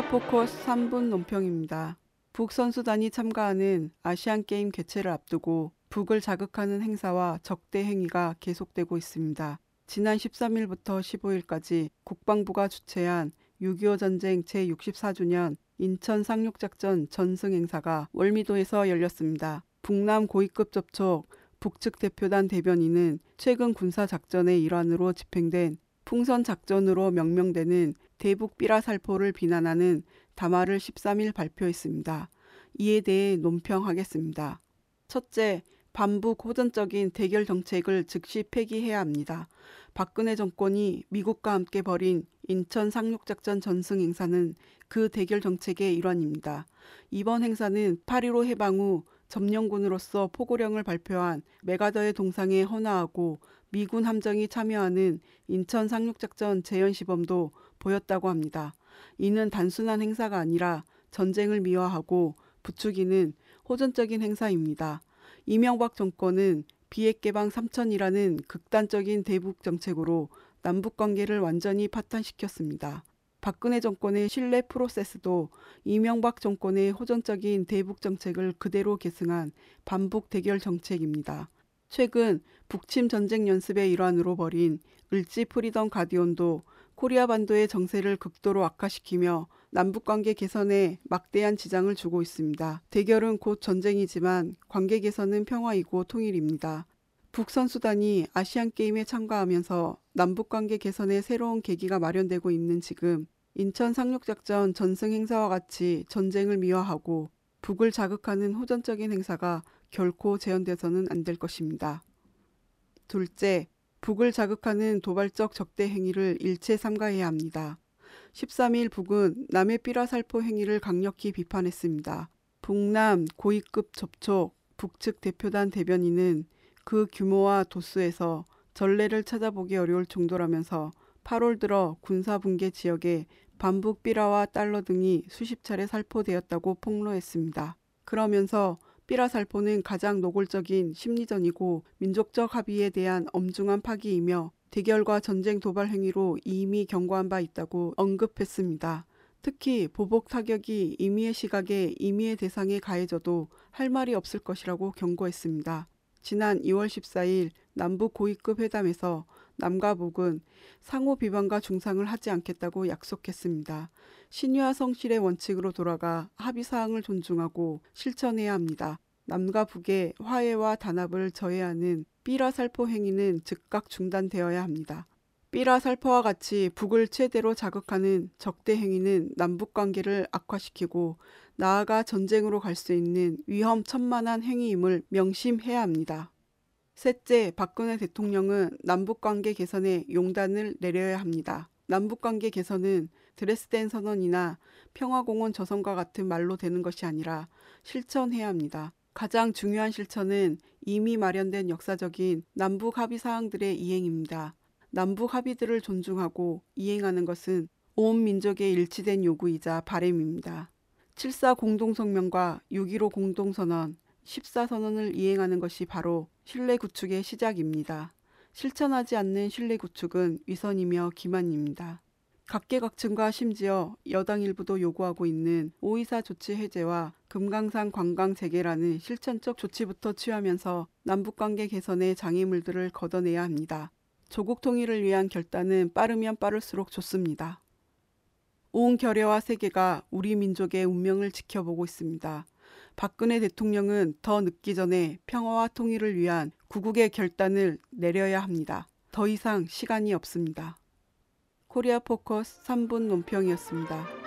포커스 3분 논평입니다. 북 선수단이 참가하는 아시안 게임 개최를 앞두고 북을 자극하는 행사와 적대 행위가 계속되고 있습니다. 지난 13일부터 15일까지 국방부가 주최한 6.25 전쟁 제64주년 인천 상륙작전 전승 행사가 월미도에서 열렸습니다. 북남 고위급 접촉 북측 대표단 대변인은 최근 군사 작전의 일환으로 집행된 풍선 작전으로 명명되는 대북 삐라살포를 비난하는 담화를 13일 발표했습니다. 이에 대해 논평하겠습니다. 첫째, 반북 호전적인 대결 정책을 즉시 폐기해야 합니다. 박근혜 정권이 미국과 함께 벌인 인천 상륙작전 전승 행사는 그 대결 정책의 일환입니다. 이번 행사는 8.15 해방 후 점령군으로서 포고령을 발표한 메가더의 동상에 헌화하고 미군 함정이 참여하는 인천 상륙작전 재현 시범도 보였다고 합니다. 이는 단순한 행사가 아니라 전쟁을 미화하고 부추기는 호전적인 행사입니다. 이명박 정권은 비핵 개방 3천이라는 극단적인 대북 정책으로 남북 관계를 완전히 파탄시켰습니다. 박근혜 정권의 신뢰 프로세스도 이명박 정권의 호전적인 대북 정책을 그대로 계승한 반북 대결 정책입니다. 최근 북침 전쟁 연습의 일환으로 벌인 을지 프리덤 가디언도 코리아 반도의 정세를 극도로 악화시키며 남북 관계 개선에 막대한 지장을 주고 있습니다. 대결은 곧 전쟁이지만 관계 개선은 평화이고 통일입니다. 북 선수단이 아시안 게임에 참가하면서 남북 관계 개선의 새로운 계기가 마련되고 있는 지금 인천 상륙작전 전승 행사와 같이 전쟁을 미화하고 북을 자극하는 호전적인 행사가 결코 재현돼서는 안 될 것입니다. 둘째, 북을 자극하는 도발적 적대 행위를 일체 삼가해야 합니다. 13일 북은 남의 삐라살포 행위를 강력히 비판했습니다. 북남 고위급 접촉 북측 대표단 대변인은 그 규모와 도수에서 전례를 찾아보기 어려울 정도라면서 8월 들어 군사 붕괴 지역에 반북 삐라와 달러 등이 수십 차례 살포되었다고 폭로했습니다. 그러면서 삐라 살포는 가장 노골적인 심리전이고 민족적 합의에 대한 엄중한 파기이며 대결과 전쟁 도발 행위로 이미 경고한 바 있다고 언급했습니다. 특히 보복 타격이 임의의 시각에 임의의 대상에 가해져도 할 말이 없을 것이라고 경고했습니다. 지난 2월 14일 남북 고위급 회담에서 남과 북은 상호 비방과 중상을 하지 않겠다고 약속했습니다. 신유화 성실의 원칙으로 돌아가 합의 사항을 존중하고 실천해야 합니다. 남과 북의 화해와 단합을 저해하는 삐라 살포 행위는 즉각 중단되어야 합니다. 삐라 살포와 같이 북을 최대로 자극하는 적대 행위는 남북 관계를 악화시키고 나아가 전쟁으로 갈 수 있는 위험천만한 행위임을 명심해야 합니다. 셋째, 박근혜 대통령은 남북관계 개선에 용단을 내려야 합니다. 남북관계 개선은 드레스덴 선언이나 평화공원 조성과 같은 말로 되는 것이 아니라 실천해야 합니다. 가장 중요한 실천은 이미 마련된 역사적인 남북 합의 사항들의 이행입니다. 남북 합의들을 존중하고 이행하는 것은 온 민족의 일치된 요구이자 바램입니다. 7.4 공동성명과 6.15 공동선언, 14선언을 이행하는 것이 바로 신뢰 구축의 시작입니다. 실천하지 않는 신뢰 구축은 위선이며 기만입니다. 각계각층과 심지어 여당 일부도 요구하고 있는 오이사 조치 해제와 금강산 관광 재개라는 실천적 조치부터 취하면서 남북관계 개선의 장애물들을 걷어내야 합니다. 조국 통일을 위한 결단은 빠르면 빠를수록 좋습니다. 온 결여와 세계가 우리 민족의 운명을 지켜보고 있습니다. 박근혜 대통령은 더 늦기 전에 평화와 통일을 위한 구국의 결단을 내려야 합니다. 더 이상 시간이 없습니다. 코리아 포커스 3분 논평이었습니다.